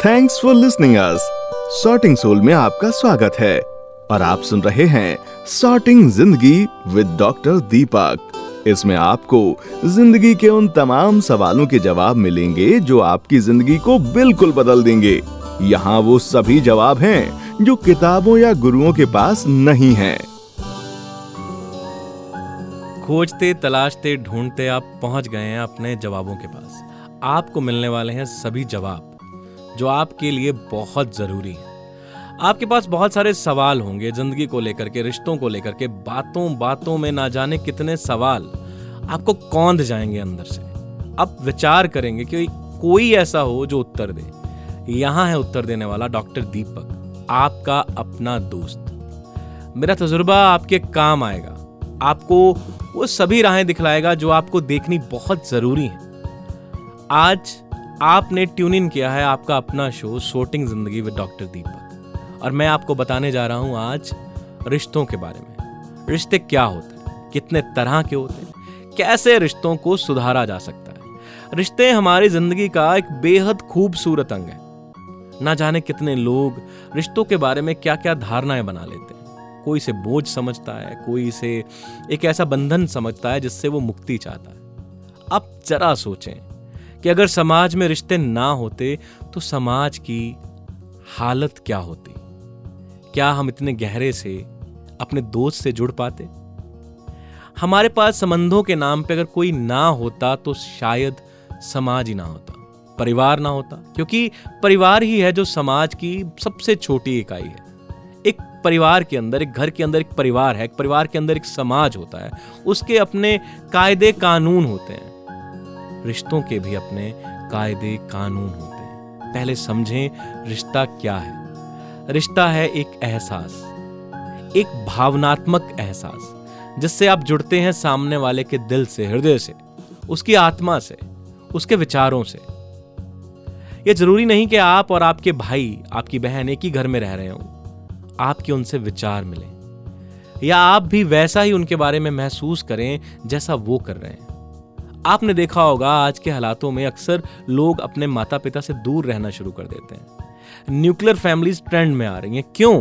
Thanks for listening us Sorting Soul में आपका स्वागत है। और आप सुन रहे हैं सॉर्टिंग ज़िंदगी विद डॉक्टर दीपक इसमें आपको ज़िंदगी के उन तमाम सवालों के जवाब मिलेंगे जो आपकी ज़िंदगी को बिल्कुल बदल देंगे। यहाँ वो सभी जवाब हैं जो किताबों या गुरुओं के पास नहीं हैं। खोजते, तलाशते, ढूंढते आप पहुँच गए हैं अपने जवाबों के पास। आपको मिलने वाले हैं सभी जवाब। जो आपके लिए बहुत ज़रूरी है। आपके पास बहुत सारे सवाल होंगे ज़िंदगी को लेकर के, रिश्तों को लेकर के। बातों बातों में ना जाने कितने सवाल आपको कौंध जाएँगे अंदर से। अब विचार करेंगे कि कोई ऐसा हो जो उत्तर दे। यहाँ है उत्तर देने वाला डॉक्टर दीपक, आपका अपना दोस्त। मेरा तजुर्बा आपके काम आएगा। आपको वो सभी राहें दिखलाएगा जो आपको देखनी बहुत ज़रूरी है। आज आपने ट्यून इन किया है आपका अपना शो सोटिंग ज़िंदगी विद डॉक्टर दीपक और मैं आपको बताने जा रहा हूँ आज रिश्तों के बारे में। रिश्ते क्या होते हैं? कितने तरह के होते हैं? कैसे रिश्तों को सुधारा जा सकता है? रिश्ते हमारी ज़िंदगी का एक बेहद खूबसूरत अंग है। ना जाने कितने लोग रिश्तों के बारे में क्या क्या धारणाएँ बना लेते हैं। कोई इसे बोझ समझता है, कोई इसे एक ऐसा बंधन समझता है जिससे वो मुक्ति चाहता है। अब जरा सोचें कि अगर समाज में रिश्ते ना होते तो समाज की हालत क्या होती? क्या हम इतने गहरे से, अपने दोस्त से जुड़ पाते? हमारे पास संबंधों के नाम पे अगर कोई ना होता तो शायद समाज ही ना होता, परिवार ना होता। क्योंकि परिवार ही है जो समाज की सबसे छोटी इकाई है। एक परिवार के अंदर, एक घर के अंदर एक परिवार है, एक परिवार के अंदर एक समाज होता है। उसके अपने कायदे कानून होते हैं। रिश्तों के भी अपने कायदे कानून होते हैं। पहले समझें, रिश्ता क्या है। रिश्ता है एक एहसास, एक भावनात्मक एहसास, जिससे आप जुड़ते हैं सामने वाले के दिल से, हृदय से, उसकी आत्मा से, उसके विचारों से। यह ज़रूरी नहीं कि आप और आपके भाई, आपकी बहन एक ही घर में रह रहे हो। आपके उनसे विचार मिले। या आप भी वैसा ही उनके बारे में महसूस करें जैसा वो कर रहे हैं। आपने देखा होगा, आज के हालातों में अक्सर लोग अपने माता पिता से दूर रहना शुरू कर देते हैं। न्यूक्लियर फैमिलीज़ ट्रेंड में आ रही हैं। क्यों?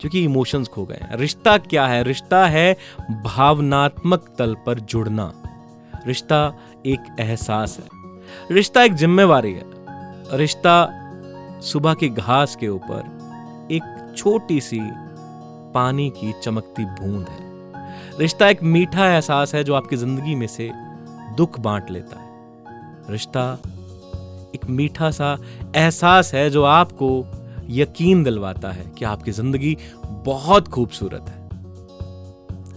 क्योंकि इमोशंस खो गए हैं। रिश्ता क्या है? रिश्ता है भावनात्मक तल पर जुड़ना। रिश्ता एक एहसास है। रिश्ता एक जिम्मेवारी है। रिश्ता सुबह की घास के ऊपर एक छोटी सी पानी की चमकती बूंद है। रिश्ता एक मीठा एहसास है जो आपकी ज़िंदगी में से दुख बांट लेता है। रिश्ता एक मीठा सा एहसास है जो आपको यकीन दिलवाता है कि आपकी ज़िंदगी बहुत खूबसूरत है।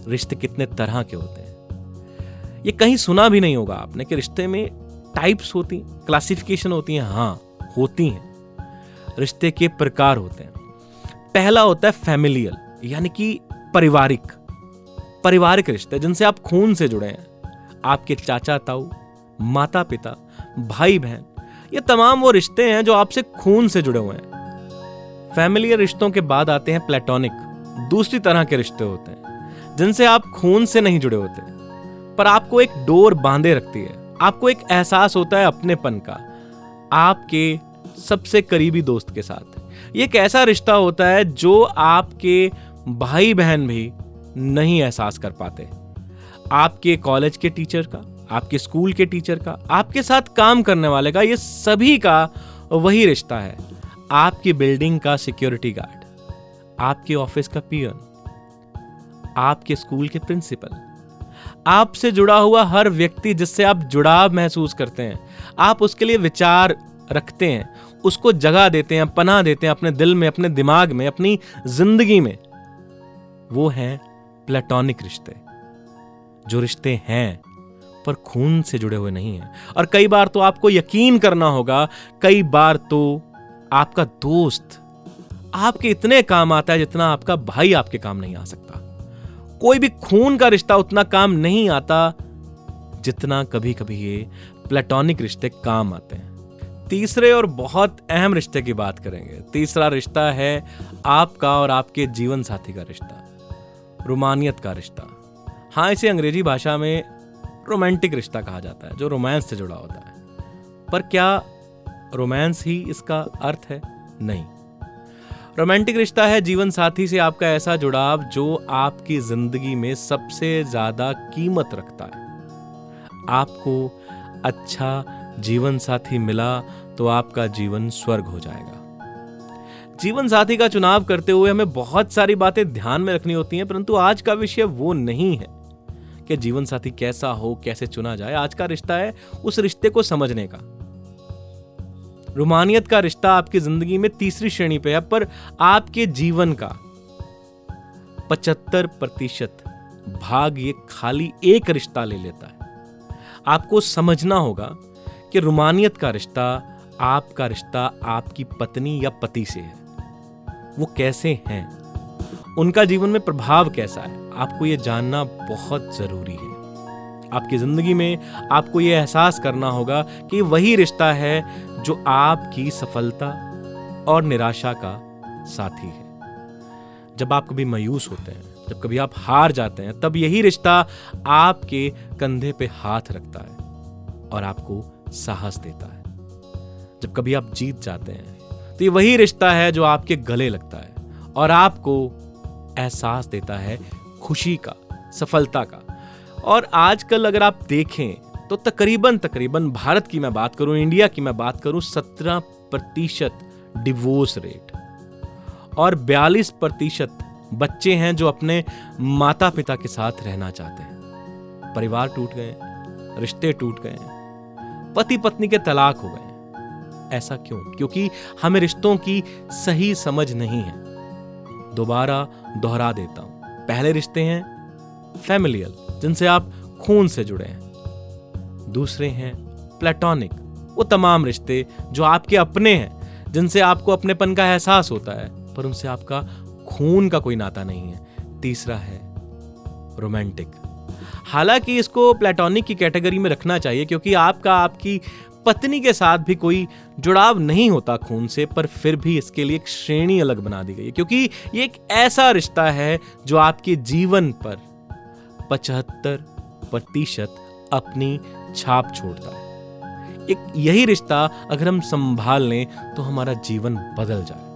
रिश्ते कितने तरह के होते हैं। ये कहीं सुना भी नहीं होगा आपने कि रिश्ते में टाइप्स होती क्लासिफिकेशन होती हैं। हाँ होती हैं। रिश्ते के प्रकार होते हैं। पहला होता है फैमिलियल यानी कि पारिवारिक पारिवारिक रिश्ते जिनसे आप खून से जुड़े हैं। आपके चाचा, ताऊ माता पिता भाई बहन ये तमाम वो रिश्ते हैं जो आपसे खून से जुड़े हुए हैं। फैमिली रिश्तों के बाद आते हैं प्लेटोनिक दूसरी तरह के रिश्ते होते हैं, जिनसे आप खून से नहीं जुड़े होते। पर आपको एक डोर बांधे रखती है, आपको एक एहसास होता है अपनेपन का, आपके सबसे करीबी दोस्त के साथ। ये एक ऐसा रिश्ता होता है जो आपके भाई बहन भी नहीं एहसास कर पाते। आपके कॉलेज के टीचर का, आपके स्कूल के टीचर का, आपके साथ काम करने वाले का, ये सभी का वही रिश्ता है। आपकी बिल्डिंग का सिक्योरिटी गार्ड आपके ऑफ़िस का पियन आपके स्कूल के प्रिंसिपल आपसे जुड़ा हुआ हर व्यक्ति जिससे आप जुड़ाव महसूस करते हैं, आप उसके लिए विचार रखते हैं, उसको जगह देते हैं पनाह देते हैं, अपने दिल में, अपने दिमाग में, अपनी ज़िंदगी में, वो है प्लेटोनिक रिश्ते। जो रिश्ते हैं, पर खून से जुड़े हुए नहीं हैं। और कई बार तो आपको यकीन करना होगा, कई बार तो आपका दोस्त आपके इतने काम आता है जितना आपका भाई आपके काम नहीं आ सकता। कोई भी खून का रिश्ता उतना काम नहीं आता जितना कभी कभी ये प्लेटोनिक रिश्ते काम आते हैं। तीसरे और बहुत अहम रिश्ते की बात करेंगे। तीसरा रिश्ता है आपका और आपके जीवन साथी का रिश्ता, रोमानियत का रिश्ता। हाँ इसे अंग्रेज़ी भाषा में रोमांटिक रिश्ता कहा जाता है, जो रोमांस से जुड़ा होता है। पर क्या रोमांस ही इसका अर्थ है? नहीं। रोमांटिक रिश्ता है जीवन साथी से आपका ऐसा जुड़ाव जो आपकी ज़िंदगी में सबसे ज़्यादा कीमत रखता है। आपको अच्छा जीवन साथी मिला तो आपका जीवन स्वर्ग हो जाएगा। जीवन साथी का चुनाव करते हुए हमें बहुत सारी बातें ध्यान में रखनी होती हैं, परंतु आज का विषय वो नहीं है। कि जीवन साथी कैसा हो, कैसे चुना जाए, आज का रिश्ता है उस रिश्ते को समझने का। रुमानियत का रिश्ता आपकी ज़िंदगी में तीसरी श्रेणी पे है, पर आपके जीवन का पचहत्तर प्रतिशत भाग ये खाली एक रिश्ता ले लेता है। आपको समझना होगा कि रुमानियत का रिश्ता आपका रिश्ता आपकी पत्नी या पति से है। वो कैसे हैं? उनका जीवन में प्रभाव कैसा है? आपको ये जानना बहुत ज़रूरी है। आपकी ज़िंदगी में आपको ये एहसास करना होगा कि वही रिश्ता है जो आपकी सफलता और निराशा का साथी है। जब आप कभी मायूस होते हैं, जब कभी आप हार जाते हैं, तब यही रिश्ता आपके कंधे पे हाथ रखता है और आपको साहस देता है। जब कभी आप जीत जाते हैं तो ये वही रिश्ता है जो आपके गले लगता है और आपको एहसास देता है खुशी का, सफलता का। और आजकल अगर आप देखें तो तकरीबन तकरीबन भारत की मैं बात करूँ, इंडिया की मैं बात करूँ, सत्रह प्रतिशत डिवोर्स रेट और बयालीस प्रतिशत बच्चे हैं जो अपने माता पिता के साथ रहना चाहते हैं। परिवार टूट गए, रिश्ते टूट गए पति पत्नी के तलाक हो गए। ऐसा क्यों? क्योंकि हमें रिश्तों की सही समझ नहीं है। दोबारा दोहरा देता हूँ। पहले रिश्ते हैं फैमिलियल जिनसे आप खून से जुड़े हैं। दूसरे हैं प्लेटोनिक वो तमाम रिश्ते जो आपके अपने हैं, जिनसे आपको अपनेपन का एहसास होता है, पर उनसे आपका खून का कोई नाता नहीं है। तीसरा है रोमांटिक हालाँकि इसको प्लेटोनिक की कैटेगरी में रखना चाहिए, क्योंकि आपका, आपकी पत्नी के साथ भी कोई जुड़ाव नहीं होता खून से, पर फिर भी इसके लिए एक श्रेणी अलग बना दी गई है। क्योंकि ये एक ऐसा रिश्ता है जो आपके जीवन पर पचहत्तर प्रतिशत अपनी छाप छोड़ता है। एक यही रिश्ता अगर हम संभाल लें तो हमारा जीवन बदल जाए।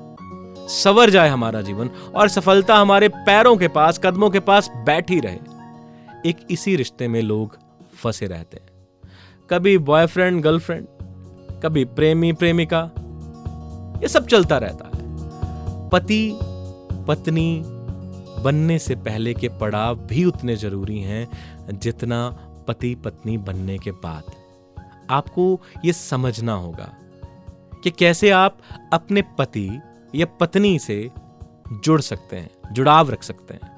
सवर जाए हमारा जीवन, और सफलता हमारे पैरों के पास, कदमों के पास बैठी रहे। एक इसी रिश्ते में लोग फंसे रहते हैं। कभी बॉयफ्रेंड गर्लफ्रेंड कभी प्रेमी, प्रेमिका, ये सब चलता रहता है। पति, पत्नी बनने से पहले के पड़ाव भी उतने ज़रूरी हैं जितना पति, पत्नी बनने के बाद। आपको ये समझना होगा कि कैसे आप अपने पति या पत्नी से जुड़ सकते हैं, जुड़ाव रख सकते हैं।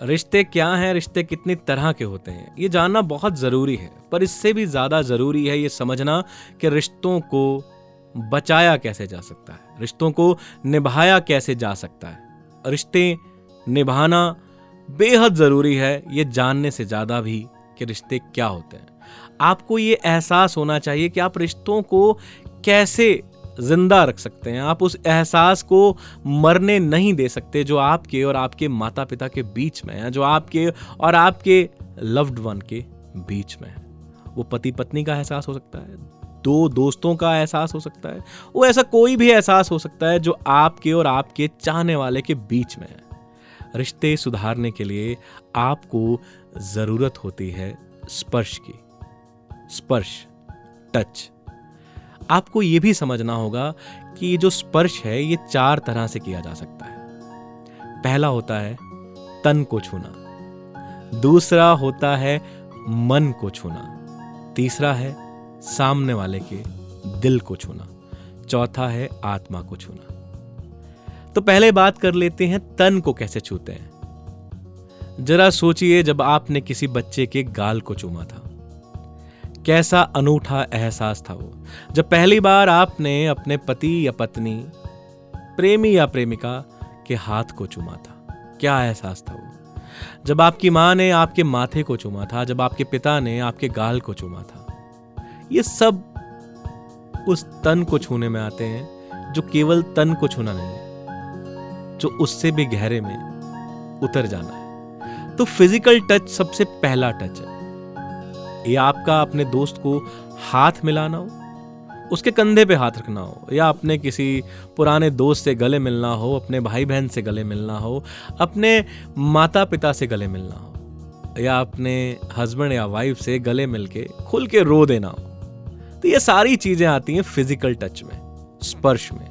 रिश्ते क्या हैं, रिश्ते कितनी तरह के होते हैं, ये जानना बहुत ज़रूरी है, पर इससे भी ज़्यादा ज़रूरी है ये समझना कि रिश्तों को बचाया कैसे जा सकता है, रिश्तों को निभाया कैसे जा सकता है। रिश्ते निभाना बेहद ज़रूरी है, ये जानने से ज़्यादा भी कि रिश्ते क्या होते हैं। आपको ये एहसास होना चाहिए कि आप रिश्तों को कैसे ज़िंदा रख सकते हैं। आप उस एहसास को मरने नहीं दे सकते जो आपके और आपके माता पिता के बीच में है, जो आपके और आपके लव्ड वन के बीच में है। वो पति पत्नी का एहसास हो सकता है, दो दोस्तों का एहसास हो सकता है, वो ऐसा कोई भी एहसास हो सकता है जो आपके और आपके चाहने वाले के बीच में है। रिश्ते सुधारने के लिए आपको ज़रूरत होती है स्पर्श की, स्पर्श, टच। आपको यह भी समझना होगा कि ये जो स्पर्श है, ये चार तरह से किया जा सकता है। पहला होता है, तन को छूना। दूसरा होता है, मन को छूना। तीसरा है, सामने वाले के दिल को छूना। चौथा है, आत्मा को छूना। तो पहले बात कर लेते हैं, तन को कैसे छूते हैं। जरा सोचिए जब आपने किसी बच्चे के गाल को चूमा था। कैसा अनूठा एहसास था वो। जब पहली बार आपने अपने पति या पत्नी, प्रेमी या प्रेमिका, के हाथ को चुमा था, क्या एहसास था वो? जब आपकी माँ ने आपके माथे को चुमा था, जब आपके पिता ने आपके गाल को चुमा था, ये सब उस तन को छूने में आते हैं, जो केवल तन को छूना नहीं है, जो उससे भी गहरे में उतर जाना है। तो फ़िज़िकल टच सबसे पहला टच है। ये आपका अपने दोस्त को हाथ मिलाना हो? उसके कंधे पे हाथ रखना हो, या अपने किसी पुराने दोस्त से गले मिलना हो, अपने भाई बहन से गले मिलना हो, अपने माता पिता से गले मिलना हो, या अपने हस्बैंड या वाइफ से गले मिलके खुल के रो देना हो? तो ये सारी चीज़ें आती हैं फ़िज़िकल टच में, स्पर्श में।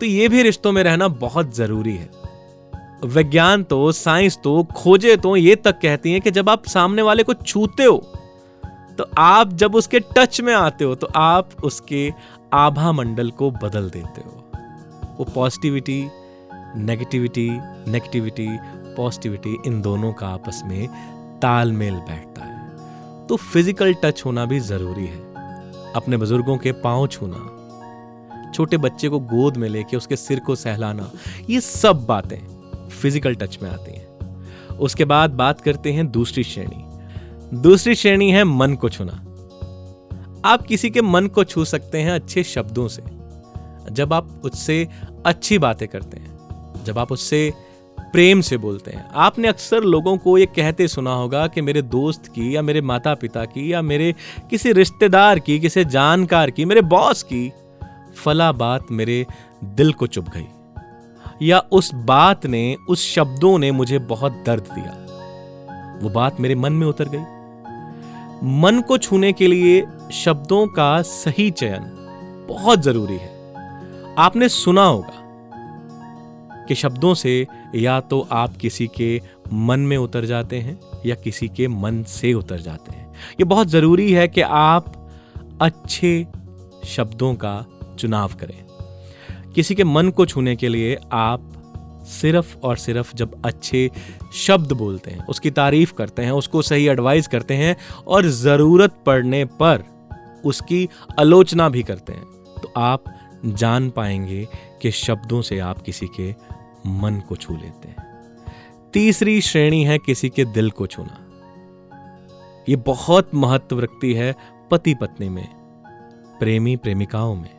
तो ये भी रिश्तों में रहना बहुत ज़रूरी है। विज्ञान तो साइंस तो खोजे तो ये तक कहती हैं कि जब आप सामने वाले को छूते हो तो आप जब उसके टच में आते हो तो आप उसके आभा मंडल को बदल देते हो। वो पॉजिटिविटी नेगेटिविटी नेगेटिविटी पॉजिटिविटी इन दोनों का आपस में तालमेल बैठता है। तो फ़िज़िकल टच होना भी ज़रूरी है। अपने बुज़ुर्गों के पाँव छूना, छोटे बच्चे को गोद में लेके उसके सिर को सहलाना, ये सब बातें फ़िज़िकल टच में आती हैं। उसके बाद बात करते हैं दूसरी श्रेणी। दूसरी श्रेणी है मन को छूना। आप किसी के मन को छू सकते हैं अच्छे शब्दों से। जब आप उससे अच्छी बातें करते हैं, जब आप उससे प्रेम से बोलते हैं। आपने अक्सर लोगों को ये कहते सुना होगा कि मेरे दोस्त की या मेरे माता पिता की या मेरे किसी रिश्तेदार की, किसी जानकार की, मेरे बॉस की फला बात मेरे दिल को चुभ गई। या उस बात ने, उस शब्दों ने मुझे बहुत दर्द दिया। वो बात मेरे मन में उतर गई। मन को छूने के लिए शब्दों का सही चयन बहुत ज़रूरी है। आपने सुना होगा कि शब्दों से या तो आप किसी के मन में उतर जाते हैं या किसी के मन से उतर जाते हैं। यह बहुत ज़रूरी है कि आप अच्छे शब्दों का चुनाव करें। किसी के मन को छूने के लिए आप सिर्फ़ और सिर्फ़ जब अच्छे शब्द बोलते हैं, उसकी तारीफ़ करते हैं, उसको सही एडवाइस करते हैं और ज़रूरत पड़ने पर उसकी आलोचना भी करते हैं तो आप जान पाएँगे कि शब्दों से आप किसी के मन को छू लेते हैं। तीसरी श्रेणी है किसी के दिल को छूना। ये बहुत महत्व रखती है पति पत्नी में, प्रेमी प्रेमिकाओं में,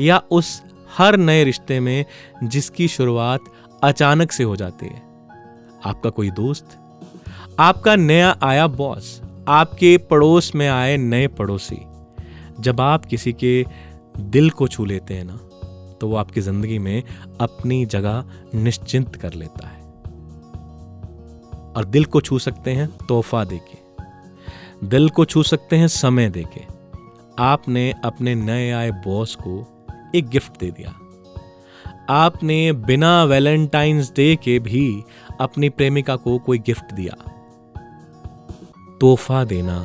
या उस हर नए रिश्ते में जिसकी शुरुआत अचानक से हो जाती है। आपका कोई दोस्त, आपका नया आया बॉस, आपके पड़ोस में आए नए पड़ोसी, जब आप किसी के दिल को छू लेते हैं ना तो वो आपकी ज़िंदगी में अपनी जगह निश्चिंत कर लेता है। और दिल को छू सकते हैं, तोहफा देके। दिल को छू सकते हैं, समय देके। आपने अपने नए आए बॉस को एक गिफ्ट दे दिया। आपने बिना वैलेंटाइंस डे के भी अपनी प्रेमिका को कोई गिफ्ट दिया। तोहफा देना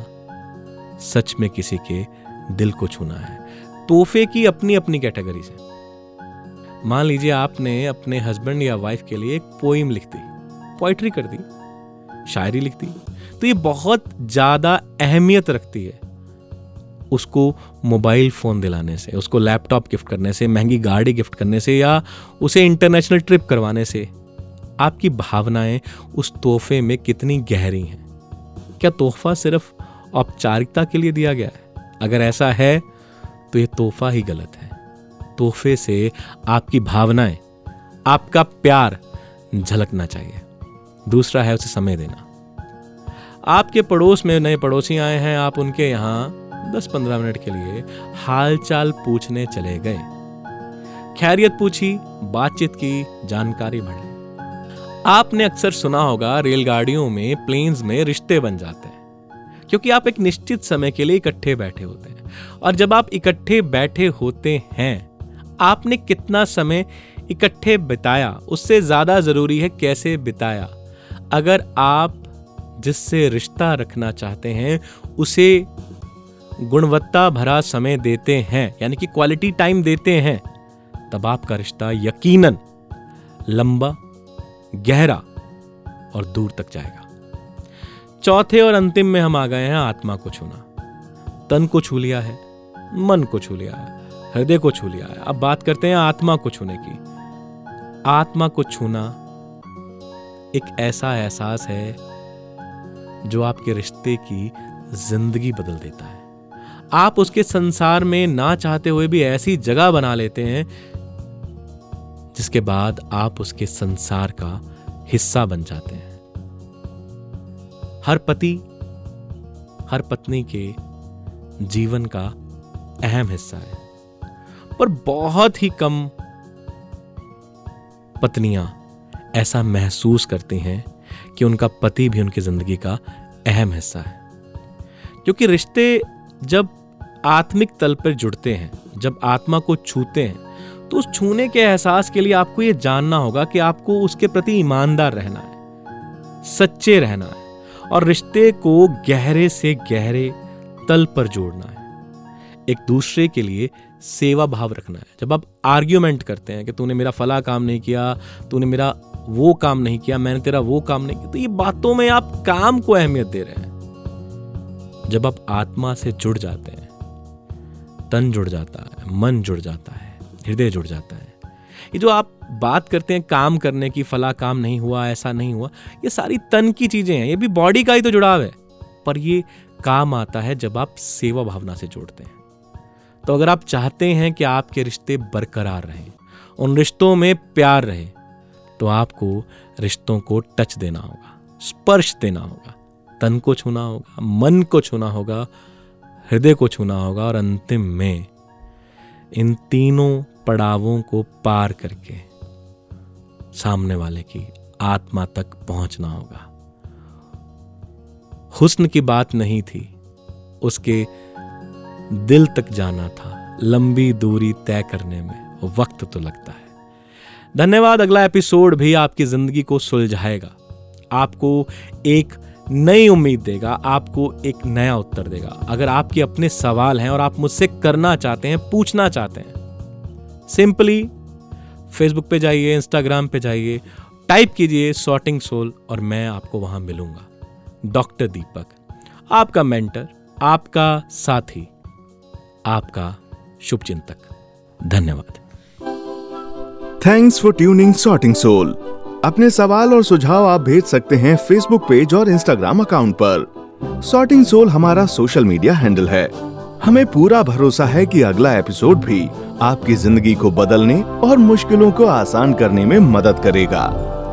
सच में किसी के दिल को छूना है। तोहफे की अपनी अपनी कैटेगरी से मान लीजिए आपने अपने हस्बैंड या वाइफ के लिए एक पोइम लिख दी पोइट्री कर दी, शायरी लिख दी तो ये बहुत ज़्यादा अहमियत रखती है। उसको मोबाइल फ़ोन दिलाने से, उसको लैपटॉप गिफ्ट करने से, महँगी गाड़ी गिफ्ट करने से या उसे इंटरनेशनल ट्रिप करवाने से, आपकी भावनाएँ उस तोहफे में कितनी गहरी हैं? क्या तोहफा सिर्फ़ औपचारिकता के लिए दिया गया है? अगर ऐसा है तो ये तोहफा ही गलत है। तोहफे से आपकी भावनाएँ, आपका प्यार झलकना चाहिए। दूसरा है उसे समय देना। आपके पड़ोस में नए पड़ोसी आए हैं, आप उनके यहाँ दस पंद्रह मिनट के लिए हालचाल पूछने चले गए। खैरियत पूछी, बातचीत की, जानकारी बढ़ी। आपने अक्सर सुना होगा, रेलगाड़ियों में प्लेन्स में रिश्ते बन जाते हैं। क्योंकि आप एक निश्चित समय के लिए इकट्ठे बैठे होते हैं। और जब आप इकट्ठे बैठे होते हैं, आपने कितना समय इकट्ठे बिताया, उससे ज़्यादा ज़रूरी है कैसे बिताया। अगर आप जिससे रिश्ता रखना चाहते हैं, उसे गुणवत्ता भरा समय देते हैं, यानी कि क्वालिटी टाइम देते हैं, तब आपका रिश्ता यकीनन लंबा, गहरा और दूर तक जाएगा। चौथे और अंतिम में हम आ गए हैं आत्मा को छूना। तन को छू लिया है, मन को छू लिया है, हृदय को छू लिया है। अब बात करते हैं आत्मा को छूने की। आत्मा को छूना एक ऐसा एहसास है जो आपके रिश्ते की ज़िंदगी बदल देता है। आप उसके संसार में ना चाहते हुए भी ऐसी जगह बना लेते हैं, जिसके बाद आप उसके संसार का हिस्सा बन जाते हैं। हर पति, हर पत्नी के जीवन का अहम हिस्सा है, पर बहुत ही कम पत्नियाँ ऐसा महसूस करती हैं कि उनका पति भी उनकी ज़िंदगी का अहम हिस्सा है। क्योंकि रिश्ते जब आत्मिक तल पर जुड़ते हैं, जब आत्मा को छूते हैं तो उस छूने के एहसास के लिए आपको यह जानना होगा कि आपको उसके प्रति ईमानदार रहना है, सच्चे रहना है और रिश्ते को गहरे से गहरे तल पर जोड़ना है। एक दूसरे के लिए सेवा भाव रखना है। जब आप आर्ग्यूमेंट करते हैं कि तूने मेरा फला काम नहीं किया, तूने मेरा वो काम नहीं किया, मैंने तेरा वो काम नहीं किया तो ये बातों में आप काम को अहमियत दे रहे हैं। जब आप आत्मा से जुड़ जाते हैं तन जुड़ जाता है, मन जुड़ जाता है, हृदय जुड़ जाता है। ये जो आप बात करते हैं, काम करने की, फला काम नहीं हुआ, ऐसा नहीं हुआ, ये सारी तन की चीज़ें हैं, ये भी बॉडी का ही तो जुड़ाव है। पर ये काम आता है जब आप सेवा भावना से जोड़ते हैं। तो अगर आप चाहते हैं कि आपके रिश्ते बरकरार रहें, उन रिश्तों में प्यार रहे तो आपको रिश्तों को टच देना होगा, स्पर्श देना होगा, तन को छूना होगा, मन को छूना होगा हृदय को छूना होगा और अंतिम में इन तीनों पड़ावों को पार करके सामने वाले की आत्मा तक पहुँचना होगा। हुस्न की बात नहीं थी, उसके दिल तक जाना था। लंबी दूरी तय करने में वक्त तो लगता है। धन्यवाद, अगला एपिसोड भी आपकी ज़िंदगी को सुलझाएगा। आपको एक नई उम्मीद देगा, आपको एक नया उत्तर देगा। अगर आपके अपने सवाल हैं और आप मुझसे करना चाहते हैं, पूछना चाहते हैं, सिंपली फेसबुक पे जाइए इंस्टाग्राम पे जाइए, टाइप कीजिए सॉर्टिंग सोल और मैं आपको वहाँ मिलूँगा। डॉक्टर दीपक आपका मेंटर आपका साथी, आपका शुभचिंतक। धन्यवाद। Thanks for tuning Sorting Soul अपने सवाल और सुझाव आप भेज सकते हैं फेसबुक पेज और इंस्टाग्राम अकाउंट पर। सॉर्टिंग सोल हमारा सोशल मीडिया हैंडल है। हमें पूरा भरोसा है कि अगला एपिसोड भी आपकी ज़िंदगी को बदलने और मुश्किलों को आसान करने में मदद करेगा।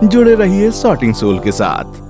जुड़े रहिए सॉर्टिंग सोल के साथ।